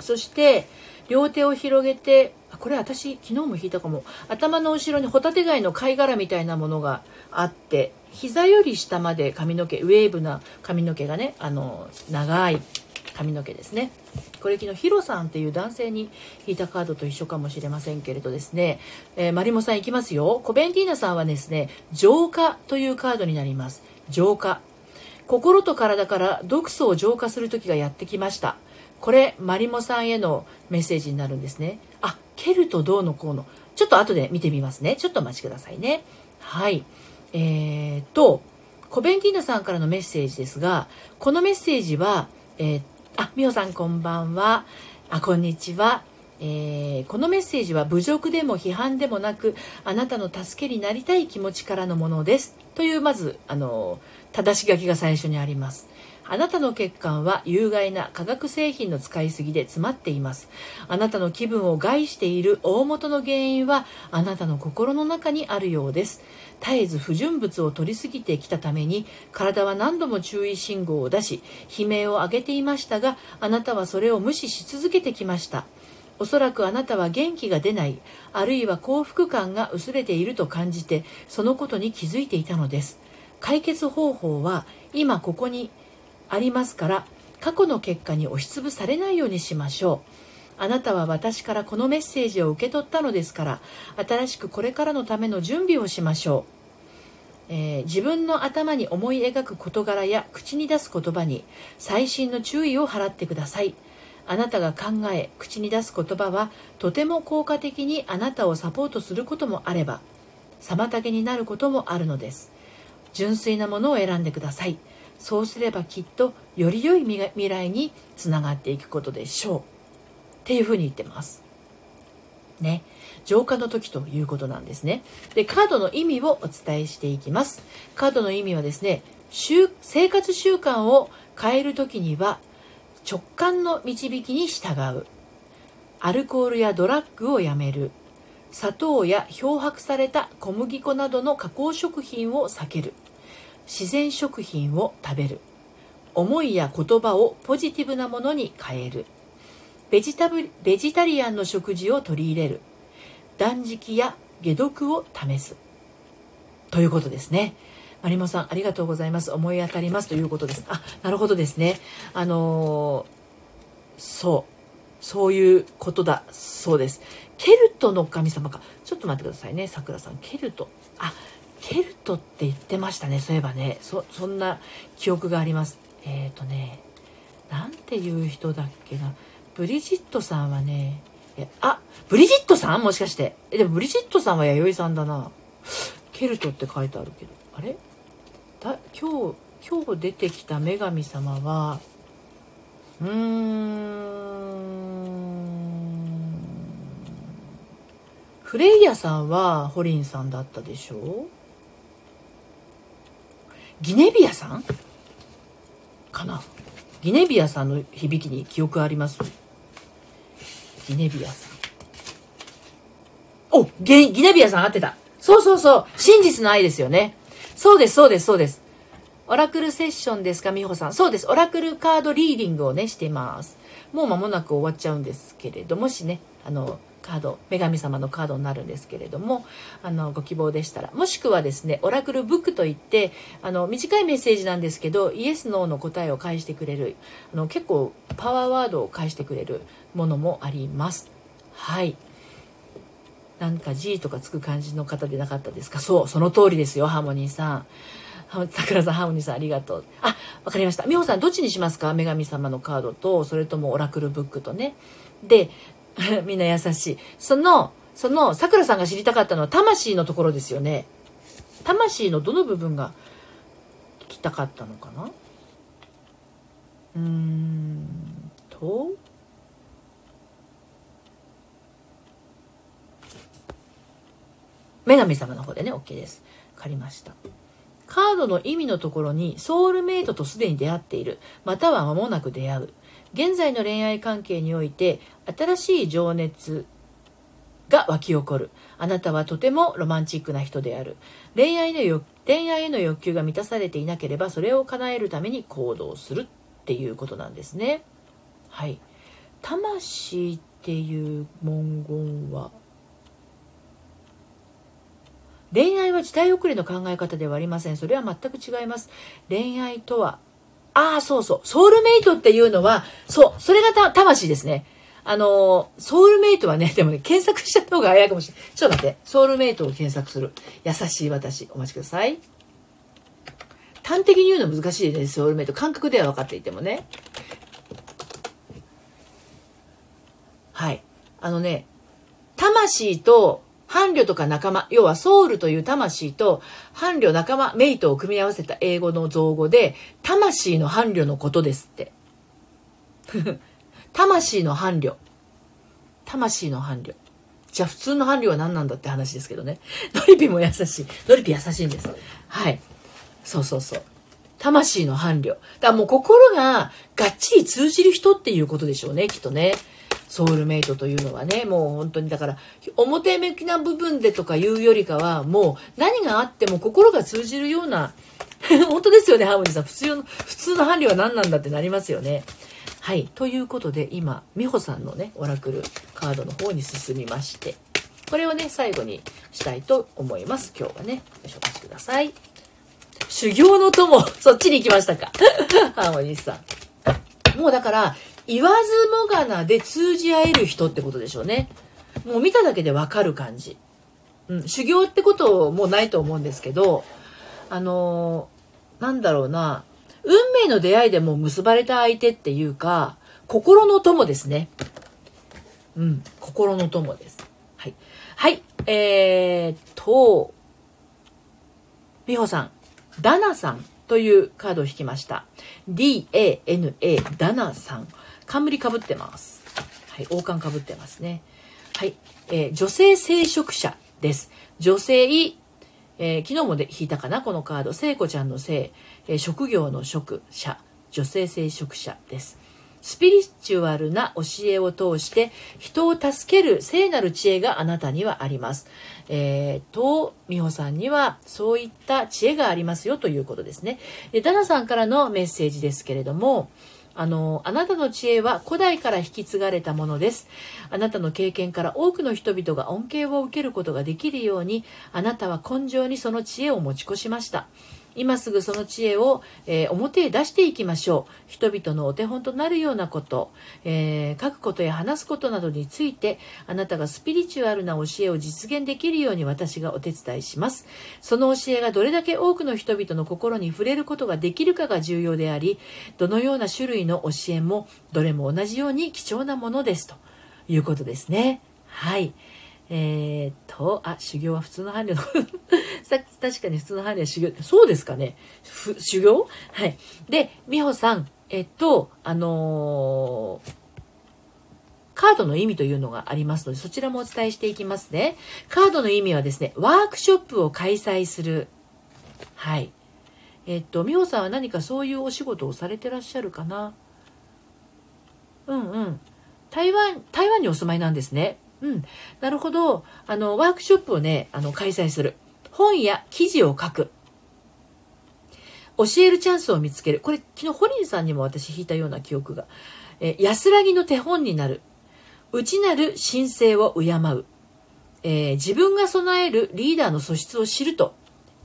そして両手を広げてこれ私昨日も引いたかも。頭の後ろにホタテ貝の貝殻みたいなものがあって膝より下まで髪の毛ウェーブな髪の毛がねあの長い髪の毛ですね。これ昨日ヒロさんっていう男性に引いたカードと一緒かもしれませんけれどですね、えー、マリモさんいきますよ。コベンティーナさんはですね浄化というカードになります。浄化。心と体から毒素を浄化する時がやってきました。これマリモさんへのメッセージになるんですね。蹴るとどうのこうの。ちょっと後で見てみますね。ちょっとお待ちくださいね。はい。えー、とコベンティーナさんからのメッセージですがこのメッセージは、えー、あ美穂さんこんばんは。あこんにちは。えー、このメッセージは侮辱でも批判でもなくあなたの助けになりたい気持ちからのものです。というまずあの正し書きが最初にあります。あなたの血管は有害な化学製品の使いすぎで詰まっています。あなたの気分を害している大元の原因はあなたの心の中にあるようです。絶えず不純物を取りすぎてきたために体は何度も注意信号を出し悲鳴を上げていましたがあなたはそれを無視し続けてきました。おそらくあなたは元気が出ないあるいは幸福感が薄れていると感じてそのことに気づいていたのです解決方法は今ここにありますから過去の結果に押しつぶされないようにしましょう。あなたは私からこのメッセージを受け取ったのですから新しくこれからのための準備をしましょう、えー、自分の頭に思い描く事柄や口に出す言葉に細心の注意を払ってください。あなたが考え口に出す言葉はとても効果的にあなたをサポートすることもあれば妨げになることもあるのです。純粋なものを選んでください。そうすればきっとより良い未来につながっていくことでしょうっていうふうに言ってます。ね。浄化の時ということなんですね。で、カードの意味をお伝えしていきます。カードの意味はですね、生活習慣を変える時には直感の導きに従う。アルコールやドラッグをやめる。砂糖や漂白された小麦粉などの加工食品を避ける。自然食品を食べる思いや言葉をポジティブなものに変えるベジタブベジタリアンの食事を取り入れる断食や解毒を試すということですね。マリモさん、ありがとうございます。思い当たりますということです。あ、なるほどですね。あのー、そう。そういうことだそうです。ケルトの神様か。ちょっと待ってくださいね。さくらさん。ケルト。あ、ケルトって言ってましたね。そういえばね。そそんな記憶があります。えっ、ー、とねなんていう人だっけな。ブリジットさんはねあブリジットさん？もしかして。えでもブリジットさんは弥生さんだな。ケルトって書いてあるけど。あれ？だ今日今日出てきた女神様はうーん。フレイヤさんはホリンさんだったでしょ？うギネビアさん？かな？ギネビアさんの響きに記憶あります？ギネビアさん。おギギネビアさん合ってた。そうそうそう。真実の愛ですよね。そうです、そうです、そうです。オラクルセッションですか、美穂さん？そうです。オラクルカードリーディングをね、してます。もう間もなく終わっちゃうんですけれどもしね、あの、カード女神様のカードになるんですけれどもあのご希望でしたらもしくはですねオラクルブックといってあの短いメッセージなんですけどイエス・ノーの答えを返してくれるあの結構パワーワードを返してくれるものもありますはいなんか G とかつく感じの方でなかったですか？そうその通りですよハーモニーさん桜さん、ハーモニーさん、ありがとう。あ、わかりました。美穂さん、どっちにしますか？女神様のカードと、それともオラクルブックとね。で、みんな優しい。その、その、さくらさんが知りたかったのは魂のところですよね。魂のどの部分が聞きたかったのかな？うーんと女神様の方でね OK です借りましたカードの意味のところにソウルメイトとすでに出会っているまたは間もなく出会う。現在の恋愛関係において新しい情熱が湧き起こる。あなたはとてもロマンチックな人である。恋愛の欲恋愛への欲求が満たされていなければそれを叶えるために行動するっていうことなんですね。はい。魂っていう文言は恋愛は時代遅れの考え方ではありませんそれは全く違います恋愛とはああそうそうソウルメイトっていうのはそうそれが魂ですねあの、ソウルメイトはね、でもね、検索しちゃった方が早いかもしれない。ちょっと待って。ソウルメイトを検索する。優しい私。お待ちください。端的に言うの難しいです、ソウルメイト。感覚では分かっていてもね。はい。あのね、魂と伴侶とか仲間、要はソウルという魂と伴侶仲間、メイトを組み合わせた英語の造語で、魂の伴侶のことですって。魂の伴侶。魂の伴侶。じゃあ普通の伴侶は何なんだって話ですけどね。ノリピも優しい。ノリピ優しいんです。はい。そうそうそう。魂の伴侶。だからもう心ががっちり通じる人っていうことでしょうね、きっとね。ソウルメイトというのはね、もう本当にだから、表向きな部分でとか言うよりかは、もう何があっても心が通じるような、本当ですよね、ハーモニーさん。普通の、普通の伴侶は何なんだってなりますよね。はい。ということで、今、美穂さんのね、オラクルカードの方に進みまして、これをね、最後にしたいと思います。今日はね。よいしょ、お待ちください。修行の友、そっちに行きましたか。ハーモニーさん。もうだから、言わずもがなで通じ合える人ってことでしょうね。もう見ただけでわかる感じ。うん、修行ってこともないと思うんですけど、あのー、なんだろうな、運命の出会いでも結ばれた相手っていうか、心の友ですね。うん、心の友です。はい。はい、えーと、美穂さん、ダナさんというカードを引きました。D-A-N-A、ダナさん。冠かぶってます。はい、王冠かぶってますね。はい、えー、女性聖職者です。女性、えー、昨日もで引いたかな？このカード。聖子ちゃんの聖、えー、職業の職者、女性聖職者です。スピリチュアルな教えを通して人を助ける聖なる知恵があなたにはあります。えー、と、美穂さんにはそういった知恵がありますよということですね。で、ダナさんからのメッセージですけれども、あの、あなたの知恵は古代から引き継がれたものです。あなたの経験から多くの人々が恩恵を受けることができるように、あなたは根性にその知恵を持ち越しました。今すぐその知恵を、えー、表へ出していきましょう。人々のお手本となるようなこと、えー、書くことや話すことなどについて、あなたがスピリチュアルな教えを実現できるように私がお手伝いします。その教えがどれだけ多くの人々の心に触れることができるかが重要であり、どのような種類の教えもどれも同じように貴重なものですということですね。はい。えー、っと、あ、修行は普通の伴侶の さ確かに普通の伴侶は修行そうですかね修行？はい。で、美穂さん、えっと、あのー、カードの意味というのがありますので、そちらもお伝えしていきますね。カードの意味はですね、ワークショップを開催する。はい。えっと、美穂さんは何かそういうお仕事をされてらっしゃるかな？うんうん。台湾、台湾にお住まいなんですね。うん。なるほど。あの、ワークショップをね、あの、開催する。本や記事を書く。教えるチャンスを見つける。これ、昨日、ホリンさんにも私引いたような記憶が。え安らぎの手本になる。内なる神聖を敬う。えー、自分が備えるリーダーの素質を知ると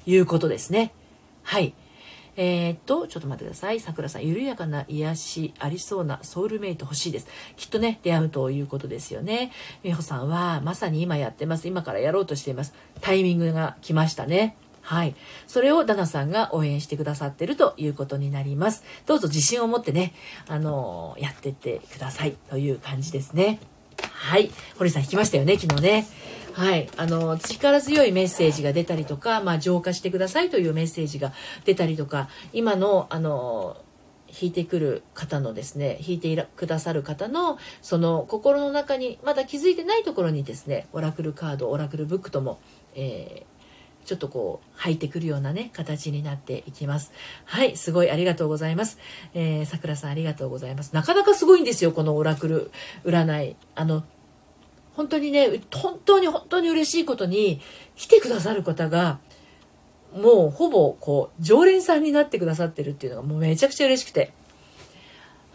いうことですね。はい。えー、っと、ちょっと待ってください。桜さん、緩やかな癒しありそうなソウルメイト欲しいです。きっとね、出会うということですよね。美穂さんは、まさに今やってます。今からやろうとしています。タイミングが来ましたね。はい。それをダナさんが応援してくださってるということになります。どうぞ自信を持ってね、あのー、やってってくださいという感じですね。はい。堀さん引きましたよね、昨日ね。はい。あの、力強いメッセージが出たりとか、まあ、浄化してくださいというメッセージが出たりとか、今の、あの、弾いてくる方のですね弾いてくださる方のその心の中にまだ気づいてないところにですねオラクルカードオラクルブックとも、えー、ちょっとこう入ってくるようなね形になっていきます。はいすごいありがとうございます。えさくらさんありがとうございます。なかなかすごいんですよこのオラクル占い。あの本当にね本当に本当に嬉しいことに来てくださる方がもうほぼこう常連さんになってくださってるっていうのがもうめちゃくちゃ嬉しくて。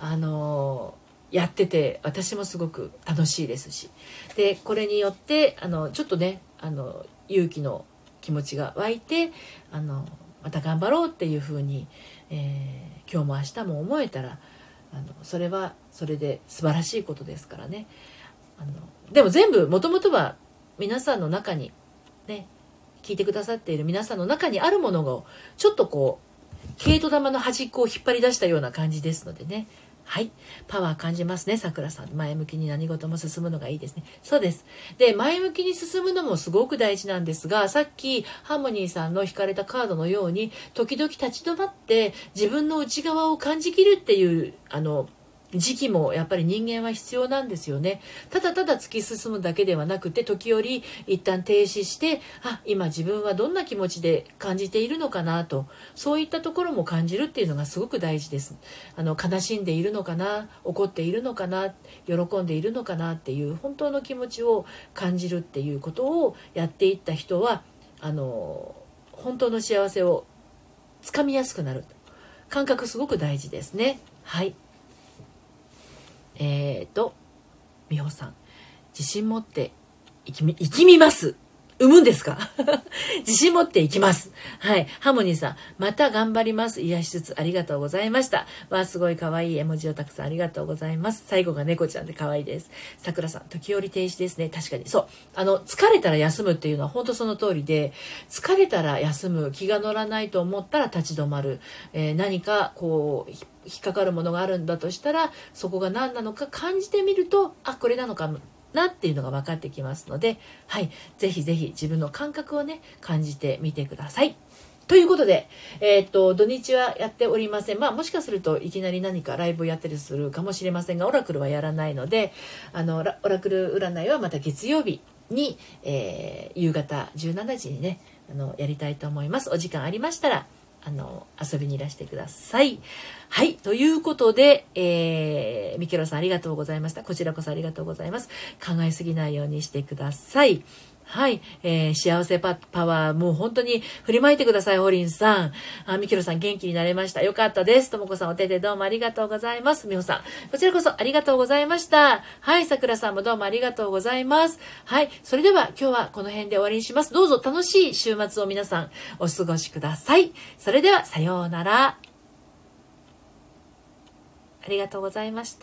あのやってて私もすごく楽しいですし。でこれによってあのちょっとねあの勇気の気持ちが湧いてあのまた頑張ろうっていうふうに、えー、今日も明日も思えたらあのそれはそれで素晴らしいことですからね。あのでも全部もともとは皆さんの中にね聞いてくださっている皆さんの中にあるものをちょっとこう毛糸玉の端っこを引っ張り出したような感じですのでね。はい。パワー感じますねさくらさん。前向きに何事も進むのがいいですね。そうです。で前向きに進むのもすごく大事なんですがさっきハーモニーさんの引かれたカードのように時々立ち止まって自分の内側を感じきるっていうあの時期もやっぱり人間は必要なんですよね。ただただ突き進むだけではなくて時折一旦停止してあ今自分はどんな気持ちで感じているのかなと。そういったところも感じるっていうのがすごく大事です。あの悲しんでいるのかな怒っているのかな喜んでいるのかなっていう本当の気持ちを感じるっていうことをやっていった人はあの本当の幸せをつかみやすくなる。感覚すごく大事ですね。はい。えーと、美穂さん、自信持って生きみ、生きみます。産むんですか？自信持っていきます。はい。ハモニーさん、また頑張ります。癒しつつありがとうございました。わあ、すごい可愛い絵文字をたくさんありがとうございます。最後が猫ちゃんで可愛いです。さくらさん、時折停止ですね。確かに。そう。あの、疲れたら休むっていうのは本当その通りで、疲れたら休む、気が乗らないと思ったら立ち止まる。えー、何かこう、引っかかるものがあるんだとしたらそこが何なのか感じてみるとあこれなのかなっていうのが分かってきますので、はい、ぜひぜひ自分の感覚をね感じてみてください。ということで、えー、っと、土日はやっておりません。まあ、もしかするといきなり何かライブをやったりするかもしれませんが、オラクルはやらないので、あの、オラクル占いはまた月曜日に、えー、夕方17時にね、あの、やりたいと思います。お時間ありましたら、あの、遊びにいらしてください。はい。ということで、えー、ミケロさんありがとうございました。こちらこそありがとうございます。考えすぎないようにしてください。はい。えー、幸せパパワー、もう本当に振りまいてください、ホリンさん。あ、ミキロさん元気になれました。よかったです。ともこさんお手でどうもありがとうございます。みほさん、こちらこそありがとうございました。はい。さくらさんもどうもありがとうございます。はい。それでは今日はこの辺で終わりにします。どうぞ楽しい週末を皆さんお過ごしください。それでは、さようなら。ありがとうございました。